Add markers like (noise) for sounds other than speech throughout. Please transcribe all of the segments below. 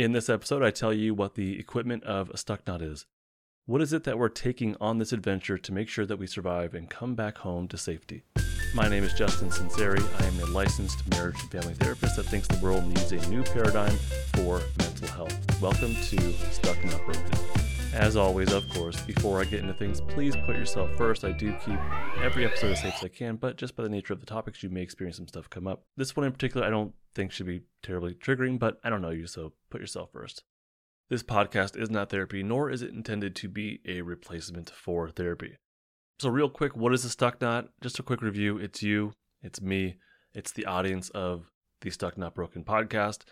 In this episode, I tell you what the equipment of a stucknaut is. What is it that we're taking on this adventure to make sure that we survive and come back home to safety? My name is Justin Sunseri. I am a licensed marriage and family therapist that thinks the world needs a new paradigm for mental health. Welcome to Stuck Not Broken. As always, of course, before I get into things, please put yourself first. I do keep every episode as safe as I can, but just by the nature of the topics, you may experience some stuff come up. This one in particular, I don't think should be terribly triggering, but I don't know you, so put yourself first. This podcast is not therapy, nor is it intended to be a replacement for therapy. So, real quick, what is a stucknaut? Just a quick review. It's you, it's me, it's the audience of the Stuck Not Broken podcast.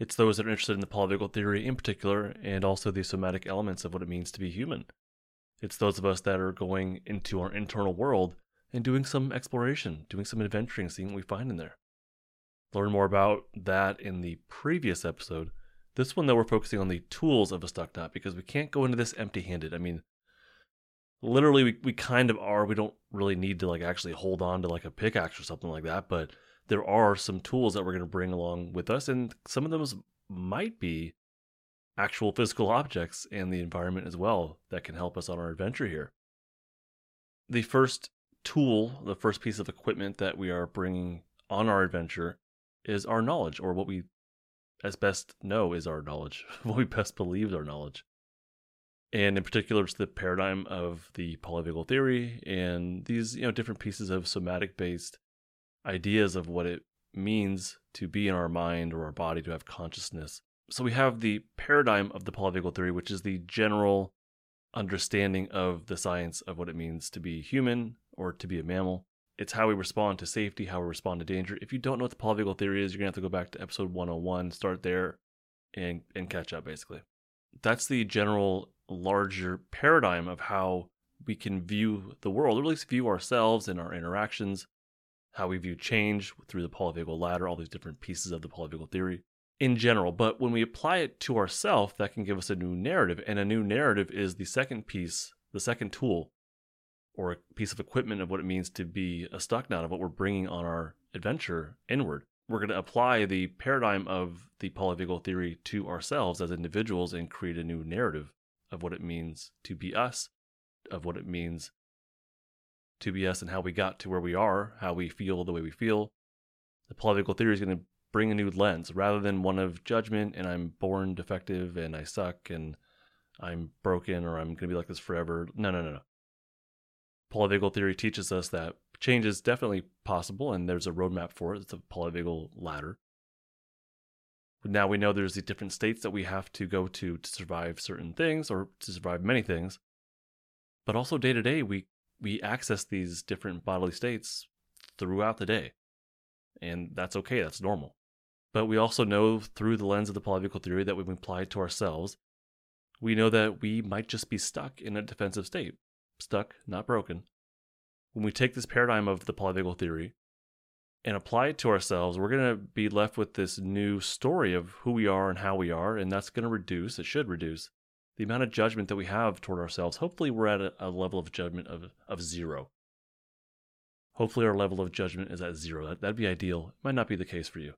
It's those that are interested in the polyvagal theory in particular, and also the somatic elements of what it means to be human. It's those of us that are going into our internal world and doing some exploration, doing some adventuring, seeing what we find in there. Learn more about that in the previous episode. This one, though, we're focusing on the tools of a stucknaut because we can't go into this empty handed. I mean, literally, we, we kind of are. We don't really need to like actually hold on to like a pickaxe or something like that, but there are some tools that we're going to bring along with us, and some of those might be actual physical objects and the environment as well that can help us on our adventure here. The first tool, the first piece of equipment that we are bringing on our adventure is our knowledge, or what we as best know is our knowledge, (laughs) what we best believe is our knowledge. And in particular, it's the paradigm of the polyvagal theory and these, you know, different pieces of somatic based ideas of what it means to be in our mind or our body to have consciousness. So we have the paradigm of the polyvagal theory, which is the general understanding of the science of what it means to be human or to be a mammal. It's how we respond to safety, how we respond to danger. If you don't know what the polyvagal theory is, you're to have to go back to episode 101, start there, and, and catch up, basically. That's the general, larger paradigm of how we can view the world, or at least view ourselves and our interactions how we view change through the polyvagal ladder, all these different pieces of the polyvagal theory in general. But when we apply it to ourself, that can give us a new narrative. And a new narrative is the second piece, the second tool, or a piece of equipment of what it means to be a stucknaut of what we're bringing on our adventure inward. We're going to apply the paradigm of the polyvagal theory to ourselves as individuals and create a new narrative of what it means to be us, of what it means to be us and how we got to where we are, how we feel the way we feel. The polyvagal theory is going to bring a new lens rather than one of judgment and I'm born defective and I suck and I'm broken or I'm going to be like this forever. No, no, no, no. Polyvagal theory teaches us that change is definitely possible and there's a roadmap for it. It's a polyvagal ladder. Now we know there's the different states that we have to go to to survive certain things or to survive many things. But also day to day, we we access these different bodily states throughout the day. And that's okay, that's normal. But we also know through the lens of the polyvagal theory that we apply it to ourselves, we know that we might just be stuck in a defensive state. Stuck, not broken. When we take this paradigm of the polyvagal theory and apply it to ourselves, we're going to be left with this new story of who we are and how we are, and that's going to reduce, it should reduce, the amount of judgment that we have toward ourselves, hopefully we're at a, a, level of judgment of, of zero. Hopefully our level of judgment is at zero. That, that'd be ideal. It might not be the case for you.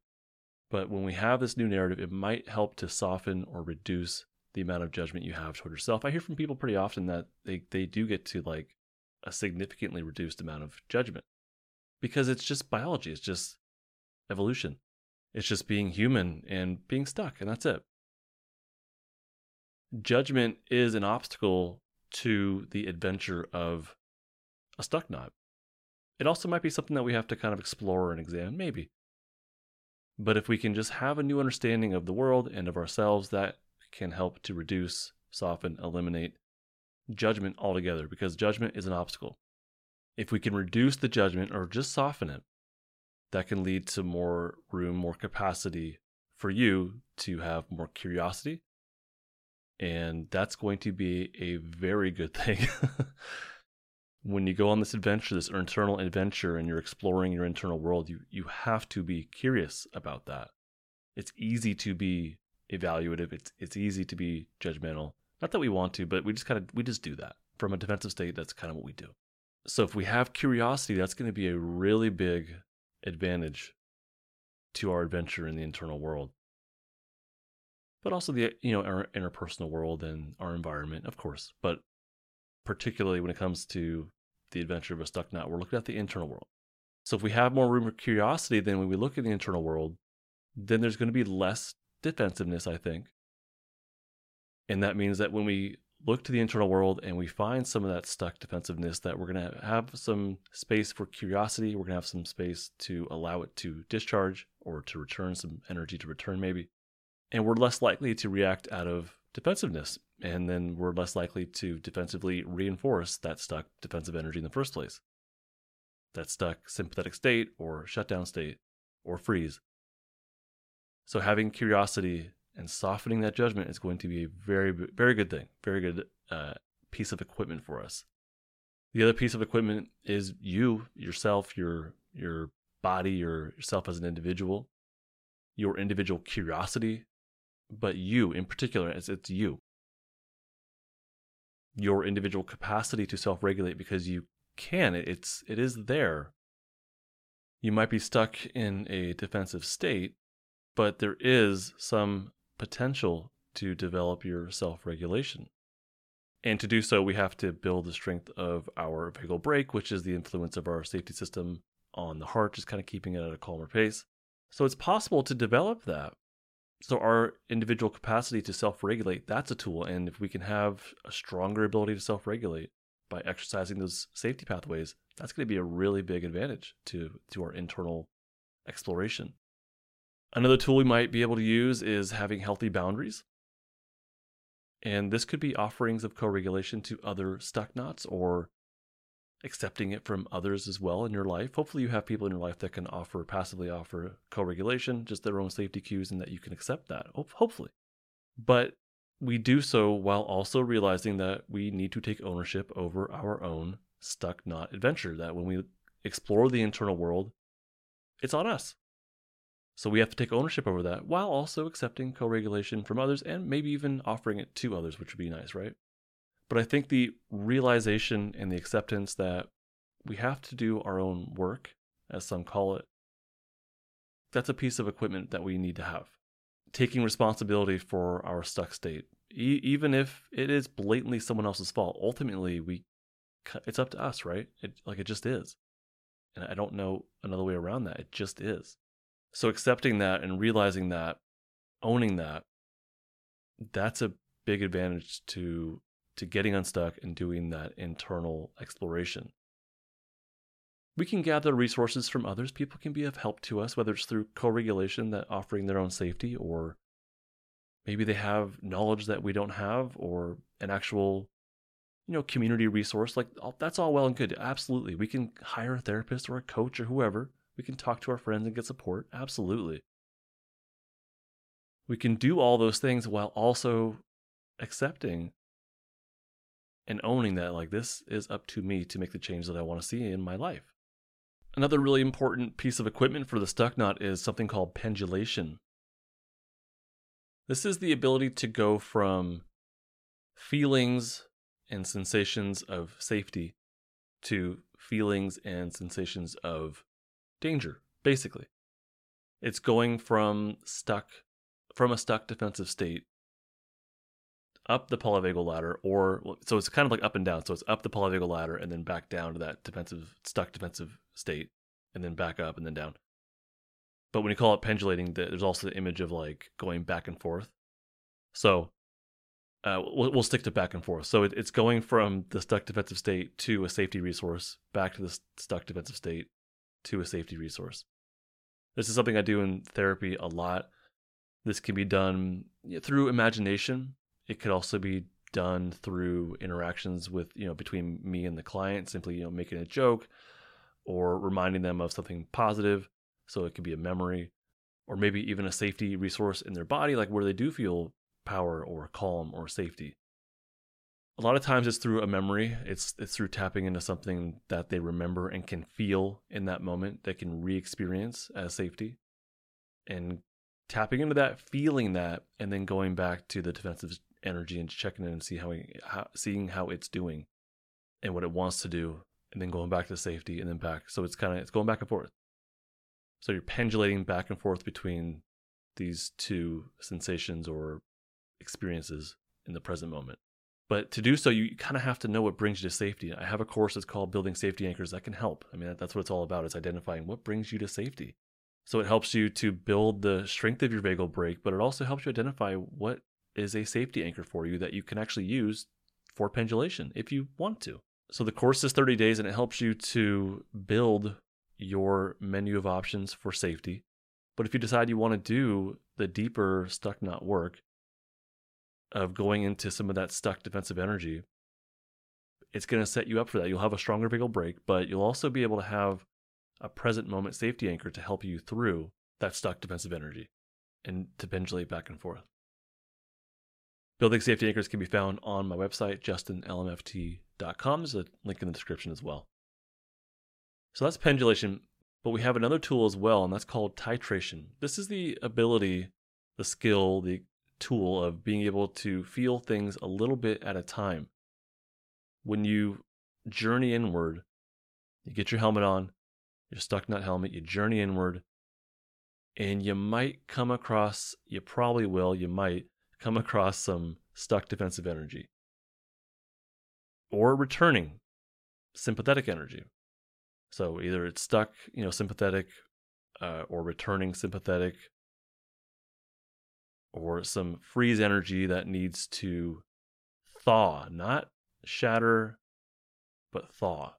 But when we have this new narrative, it might help to soften or reduce the amount of judgment you have toward yourself. I hear from people pretty often that they, they do get to like a significantly reduced amount of judgment because it's just biology, it's just evolution. It's just being human and being stuck, and that's it judgment is an obstacle to the adventure of a stucknaut. It also might be something that we have to kind of explore and examine, maybe. But if we can just have a new understanding of the world and of ourselves, that can help to reduce, soften, eliminate judgment altogether, because judgment is an obstacle. If we can reduce the judgment or just soften it, that can lead to more room, more capacity for you to have more curiosity, and that's going to be a very good thing. (laughs) when you go on this adventure, this internal adventure, and you're exploring your internal world, you, you have to be curious about that. It's easy to be evaluative. It's it's easy to be judgmental. Not that we want to, but we just kind of we just do that. From a defensive state, that's kind of what we do. So if we have curiosity, that's going to be a really big advantage to our adventure in the internal world. But also the you know our interpersonal world and our environment, of course. But particularly when it comes to the adventure of a stucknaut, we're looking at the internal world. So if we have more room for curiosity than when we look at the internal world, then there's going to be less defensiveness, I think. And that means that when we look to the internal world and we find some of that stuck defensiveness, that we're going to have some space for curiosity. We're going to have some space to allow it to discharge or to return some energy to return, maybe. And we're less likely to react out of defensiveness. And then we're less likely to defensively reinforce that stuck defensive energy in the first place. That stuck sympathetic state or shutdown state or freeze. So having curiosity and softening that judgment is going to be a very, very good thing, very good uh, piece of equipment for us. The other piece of equipment is you, yourself, your your body, your yourself as an individual, your individual curiosity, but you in particular, as it's you. Your individual capacity to self-regulate because you can. It's it is there. You might be stuck in a defensive state, but there is some potential to develop your self regulation. And to do so, we have to build the strength of our vagal brake, which is the influence of our safety system on the heart, just kind of keeping it at a calmer pace. So it's possible to develop that. So our individual capacity to self regulate, that's a tool. And if we can have a stronger ability to self regulate by exercising those safety pathways, that's going to be a really big advantage to, to our internal exploration. Another tool we might be able to use is having healthy boundaries. And this could be offerings of co regulation to other stucknauts or accepting it from others as well in your life. Hopefully, you have people in your life that can offer, passively offer co regulation, just their own safety cues, and that you can accept that, hopefully. But we do so while also realizing that we need to take ownership over our own stucknaut adventure. That when we explore the internal world, it's on us. So we have to take ownership over that while also accepting co regulation from others and maybe even offering it to others, which would be nice, right? But I think the realization and the acceptance that we have to do our own work, as some call it, that's a piece of equipment that we need to have. Taking responsibility for our stuck state, e- even if it is blatantly someone else's fault, ultimately we it's up to us, right? It, like it just is. And I don't know another way around that. It just is. So accepting that and realizing that, owning that, that's a big advantage to to getting unstuck and doing that internal exploration. We can gather resources from others. People can be of help to us, whether it's through co-regulation that offering their own safety, or maybe they have knowledge that we don't have, or an actual, you know, community resource. Like that's all well and good. Absolutely, we can hire a therapist or a coach or whoever we can talk to our friends and get support. Absolutely. We can do all those things while also accepting and owning that, like, this is up to me to make the change that I want to see in my life. Another really important piece of equipment for the stucknaut is something called pendulation. This is the ability to go from feelings and sensations of safety to feelings and sensations of danger, basically. It's going from stuck from a stuck defensive state up the polyvagal ladder or so it's kind of like up and down so it's up the polyvagal ladder and then back down to that defensive stuck defensive state and then back up and then down but when you call it pendulating there's also the image of like going back and forth so uh, we'll, we'll, stick to back and forth so it, it's going from the stuck defensive state to a safety resource back to the stuck defensive state to a safety resource. This is something I do in therapy a lot. This can be done through imagination. It could also be done through interactions with, you know, between me and the client, simply, you know, making a joke or reminding them of something positive. So it could be a memory or maybe even a safety resource in their body, like where they do feel power or calm or safety a lot of times it's through a memory it's it's through tapping into something that they remember and can feel in that moment they can re-experience as safety and tapping into that feeling that and then going back to the defensive energy and checking in and see how, how seeing how it's doing and what it wants to do and then going back to safety and then back so it's kind of it's going back and forth so you're pendulating back and forth between these two sensations or experiences in the present moment. But to do so, you kind of have to know what brings you to safety. I have a course that's called Building Safety Anchors that can help. I mean, that's what it's all about. It's identifying what brings you to safety. So it helps you to build the strength of your vagal brake, but it also helps you identify what is a safety anchor for you that you can actually use for pendulation if you want to. So the course is 30 days and it helps you to build your menu of options for safety. But if you decide you want to do the deeper stucknaut work of going into some of that stuck defensive energy, it's going to set you up for that. You'll have a stronger vagal brake, but you'll also be able to have a present moment safety anchor to help you through that stuck defensive energy and to pendulate back and forth. Building safety anchors can be found on my website, justinlmft.com. There's a link in the description as well. So that's pendulation, but we have another tool as well, and that's called titration. This is the ability, the skill, the tool of being able to feel things a little bit at a time. When you journey inward, you get your helmet on, your stucknaut helmet, you journey inward, and you might come across, you probably will, you might come across some stuck defensive energy or returning sympathetic energy. So either it's stuck, you know, sympathetic uh, or returning sympathetic or some freeze energy that needs to thaw, not shatter, but thaw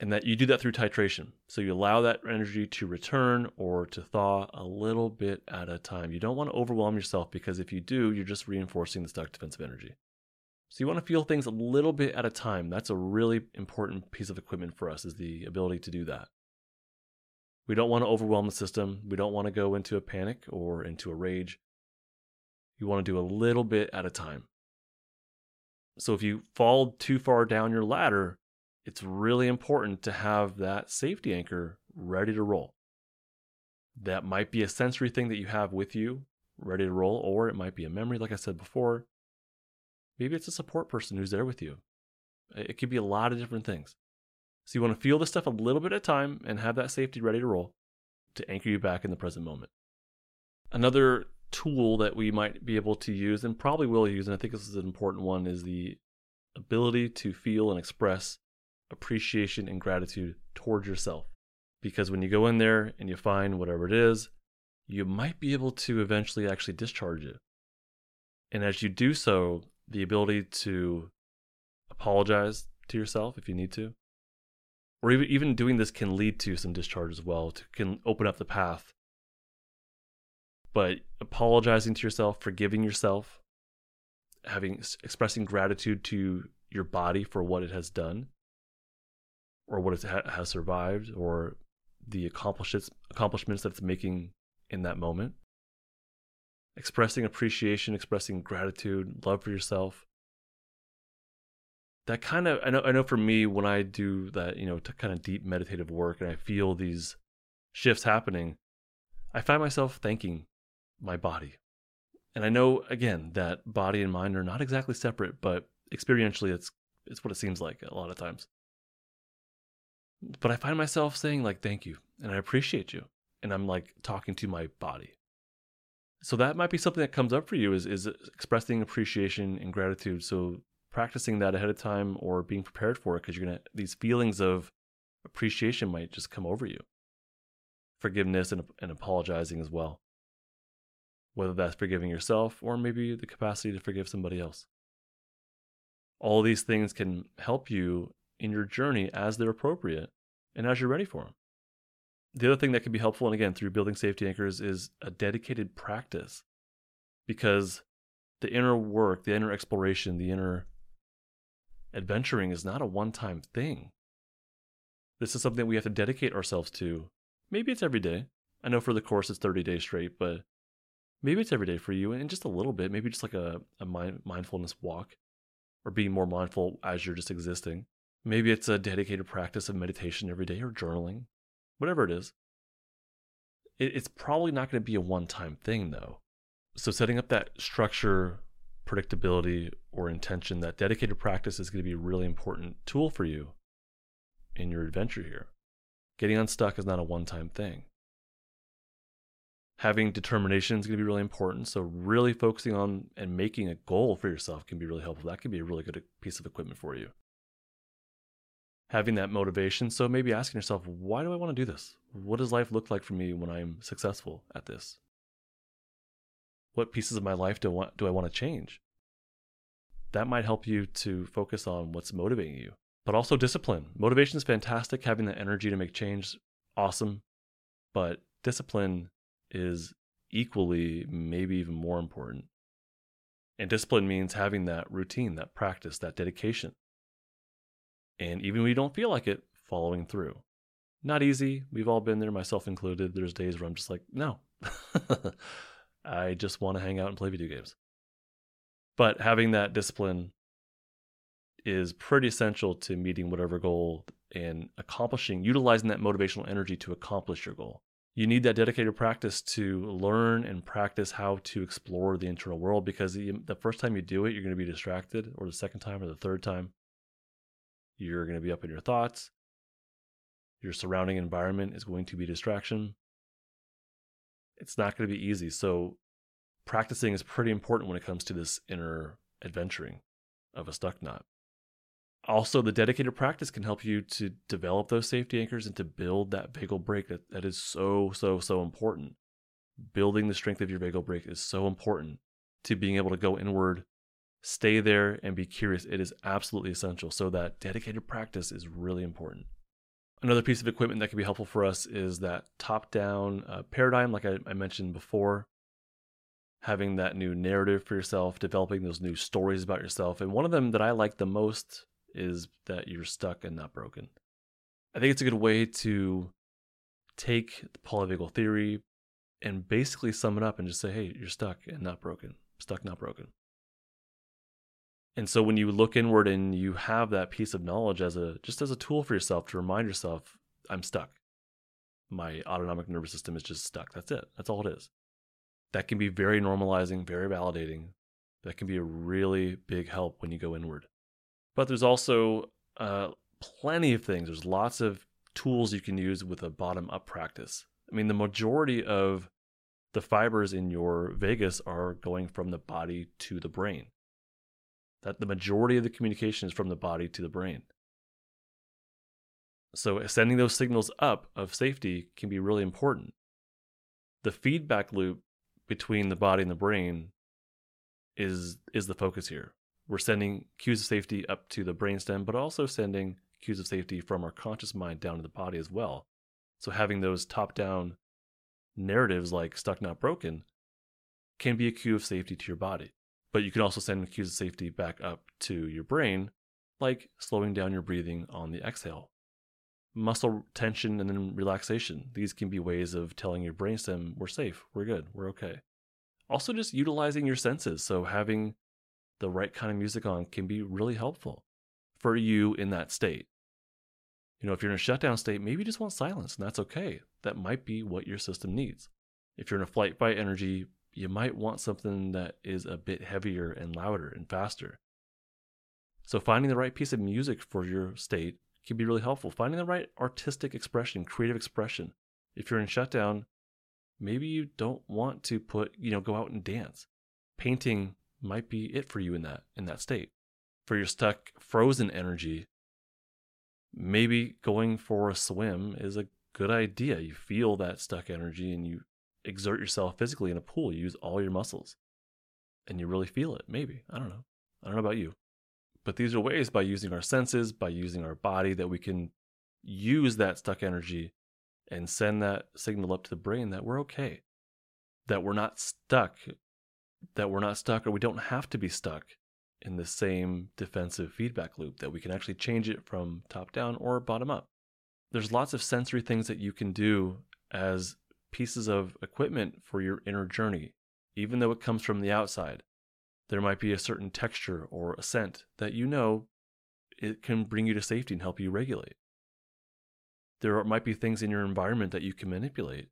and that you do that through titration. So you allow that energy to return or to thaw a little bit at a time. You don't want to overwhelm yourself because if you do, you're just reinforcing the stuck defensive energy. So you want to feel things a little bit at a time. That's a really important piece of equipment for us is the ability to do that. We don't want to overwhelm the system. We don't want to go into a panic or into a rage. You want to do a little bit at a time. So if you fall too far down your ladder, it's really important to have that safety anchor ready to roll. That might be a sensory thing that you have with you, ready to roll, or it might be a memory, like I said before. Maybe it's a support person who's there with you. It could be a lot of different things. So you want to feel this stuff a little bit at a time and have that safety ready to roll to anchor you back in the present moment. Another tool that we might be able to use and probably will use, and I think this is an important one, is the ability to feel and express appreciation and gratitude towards yourself. Because when you go in there and you find whatever it is, you might be able to eventually actually discharge it. And as you do so, the ability to apologize to yourself if you need to, or even, even doing this can lead to some discharge as well, to, can open up the path. But apologizing to yourself, forgiving yourself, having expressing gratitude to your body for what it has done, or what it ha- has survived or the accomplishments accomplishments that it's making in that moment. Expressing appreciation expressing gratitude love for yourself. That kind of I know I know for me when I do that you know kind of deep meditative work and I feel these shifts happening I find myself thanking my body. And I know again that body and mind are not exactly separate but experientially it's it's what it seems like a lot of times but I find myself saying like thank you and I appreciate you and I'm like talking to my body. So that might be something that comes up for you is is expressing appreciation and gratitude. So practicing that ahead of time or being prepared for it because you're gonna these feelings of appreciation might just come over you. Forgiveness and, and apologizing as well. Whether that's forgiving yourself or maybe the capacity to forgive somebody else. All these things can help you in your journey as they're appropriate and as you're ready for them. The other thing that can be helpful, and again, through building safety anchors, is a dedicated practice because the inner work, the inner exploration, the inner adventuring is not a one time thing. This is something we have to dedicate ourselves to. Maybe it's every day. I know for the course it's 30 days straight, but maybe it's every day for you and just a little bit. Maybe just like a, a mind, mindfulness walk or being more mindful as you're just existing. Maybe it's a dedicated practice of meditation every day or journaling, whatever it is. It's probably not going to be a one time thing, though. So, setting up that structure, predictability, or intention, that dedicated practice is going to be a really important tool for you in your adventure here. Getting unstuck is not a one time thing. Having determination is going to be really important. So, really focusing on and making a goal for yourself can be really helpful. That can be a really good piece of equipment for you. Having that motivation. So, maybe asking yourself, why do I want to do this? What does life look like for me when I'm successful at this? What pieces of my life do I want, do I want to change? That might help you to focus on what's motivating you but also discipline. Motivation is fantastic. Having the energy to make change, awesome. But discipline is equally, maybe even more important. And discipline means having that routine, that practice, that dedication. And even when you don't feel like it, following through. Not easy. We've all been there, myself included. There's days where I'm just like, no, (laughs) I just want to hang out and play video games. But having that discipline is pretty essential to meeting whatever goal and accomplishing, utilizing that motivational energy to accomplish your goal. You need that dedicated practice to learn and practice how to explore the internal world because the, the first time you do it, you're going to be distracted, or the second time, or the third time, you're going to be up in your thoughts. Your surrounding environment is going to be distraction. It's not going to be easy. So, practicing is pretty important when it comes to this inner adventuring of a stucknaut also the dedicated practice can help you to develop those safety anchors and to build that vagal brake that, that is so so so important building the strength of your vagal brake is so important to being able to go inward stay there and be curious it is absolutely essential so that dedicated practice is really important another piece of equipment that can be helpful for us is that top down uh, paradigm like I, I mentioned before having that new narrative for yourself developing those new stories about yourself and one of them that i like the most is that you're stuck and not broken. I think it's a good way to take the polyvagal theory and basically sum it up and just say, hey, you're stuck and not broken. Stuck, not broken. And so when you look inward and you have that piece of knowledge as a just as a tool for yourself to remind yourself, I'm stuck. My autonomic nervous system is just stuck. That's it. That's all it is. That can be very normalizing, very validating. That can be a really big help when you go inward. But there's also uh, plenty of things. There's lots of tools you can use with a bottom up practice. I mean, the majority of the fibers in your vagus are going from the body to the brain. That the majority of the communication is from the body to the brain. So sending those signals up of safety can be really important. The feedback loop between the body and the brain is is the focus here we're sending cues of safety up to the brainstem, but also sending cues of safety from our conscious mind down to the body as well. So having those top down narratives like stuck, not broken can be a cue of safety to your body. But you can also send cues of safety back up to your brain, like slowing down your breathing on the exhale. Muscle tension and then relaxation. These can be ways of telling your brainstem, we're safe, we're good, we're okay. Also, just utilizing your senses. So, having the right kind of music on can be really helpful for you in that state. You know, if you're in a shutdown state, maybe you just want silence, and that's okay. That might be what your system needs. If you're in a flight fight energy, you might want something that is a bit heavier and louder and faster. So, finding the right piece of music for your state can be really helpful. Finding the right artistic expression, creative expression. If you're in shutdown, maybe you don't want to put, you know, go out and dance. Painting might be it for you in that in that state. For your stuck frozen energy, maybe going for a swim is a good idea. You feel that stuck energy and you exert yourself physically in a pool. You use all your muscles and you really feel it. Maybe. I don't know. I don't know about you. But these are ways by using our senses, by using our body, that we can use that stuck energy and send that signal up to the brain that we're okay, that we're not stuck that we're not stuck or we don't have to be stuck in the same defensive feedback loop, that we can actually change it from top down or bottom up. There's lots of sensory things that you can do as pieces of equipment for your inner journey, even though it comes from the outside. There might be a certain texture or a scent that you know it can bring you to safety and help you regulate. There might be things in your environment that you can manipulate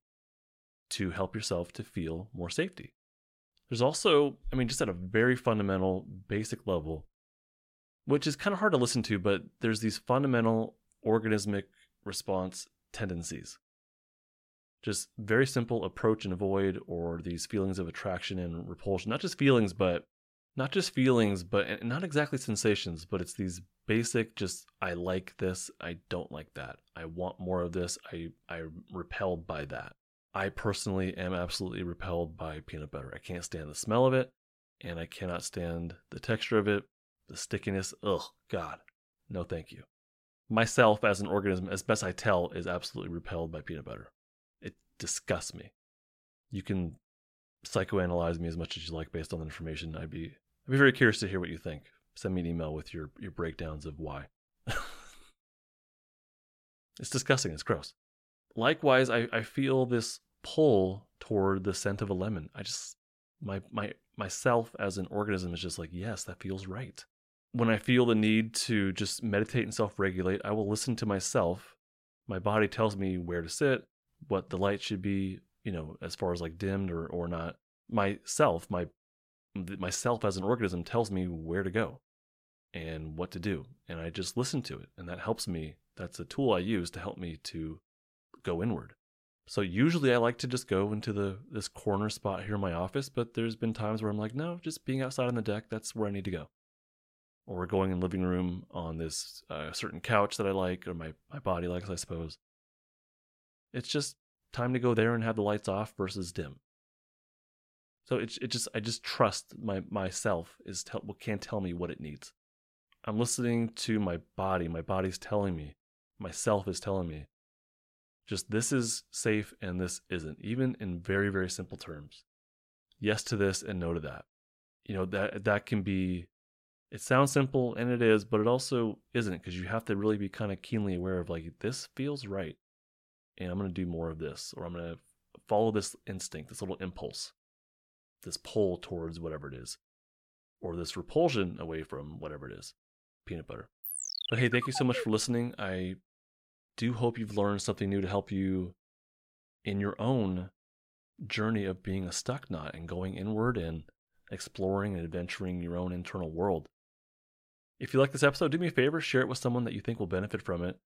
to help yourself to feel more safety. There's also, I mean, just at a very fundamental, basic level, which is kind of hard to listen to, but there's these fundamental organismic response tendencies. Just very simple approach and avoid, or these feelings of attraction and repulsion. Not just feelings, but not just feelings, but not exactly sensations, but it's these basic just I like this, I don't like that. I want more of this, I I'm repelled by that. I personally am absolutely repelled by peanut butter. I can't stand the smell of it, and I cannot stand the texture of it, the stickiness. Ugh, God, no thank you. Myself as an organism, as best I tell, is absolutely repelled by peanut butter. It disgusts me. You can psychoanalyze me as much as you like based on the information. I'd be I'd be very curious to hear what you think. Send me an email with your, your breakdowns of why. (laughs) it's disgusting. It's gross. Likewise, I, I feel this pull toward the scent of a lemon. I just my my myself as an organism is just like, yes, that feels right. When I feel the need to just meditate and self-regulate, I will listen to myself. My body tells me where to sit, what the light should be, you know, as far as like dimmed or or not. Myself, my myself as an organism tells me where to go and what to do and i just listen to it and that helps me. That's a tool i use to help me to go inward. So usually i like to just go into the this corner spot here in my office but there's been times where i'm like no just being outside on the deck that's where i need to go. Or going in living room on this uh, certain couch that i like or my, my body likes i suppose it's just time to go there and have the lights off versus dim so it it just I just trust my myself is tell can't tell me what it needs. I'm listening to my body. My body's telling me. Myself is telling me. Just this is safe and this isn't, even in very very simple terms. Yes to this and no to that. You know that that can be. It sounds simple and it is, but it also isn't because you have to really be kind of keenly aware of like this feels right, and I'm gonna do more of this, or I'm gonna follow this instinct, this little impulse this pull towards whatever it is, or this repulsion away from whatever it is, peanut butter. But hey, thank you so much for listening. I do hope you've learned something new to help you in your own journey of being a stucknaut and going inward and exploring and adventuring your own internal world. If you like this episode, do me a favor, share it with someone that you think will benefit from it,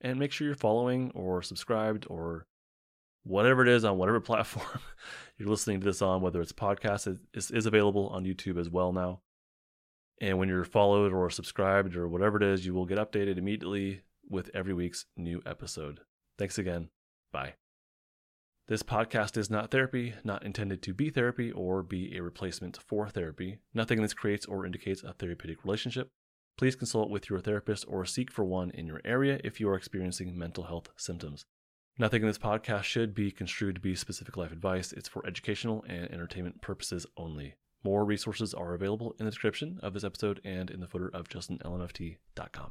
and make sure you're following or subscribed or whatever it is on whatever (laughs) platform you're listening to this on, whether it's podcast, it is, is available on YouTube as well now. And when you're followed or subscribed or whatever it is, you will get updated immediately with every week's new episode. Thanks again. Bye. This podcast is not therapy, not intended to be therapy or be a replacement for therapy. Nothing in this creates or indicates a therapeutic relationship. Please consult with your therapist or seek for one in your area if you are experiencing mental health symptoms. Nothing in this podcast should be construed to be specific life advice. It's for educational and entertainment purposes only. More resources are available in the description of this episode and in the footer of justinlmft.com.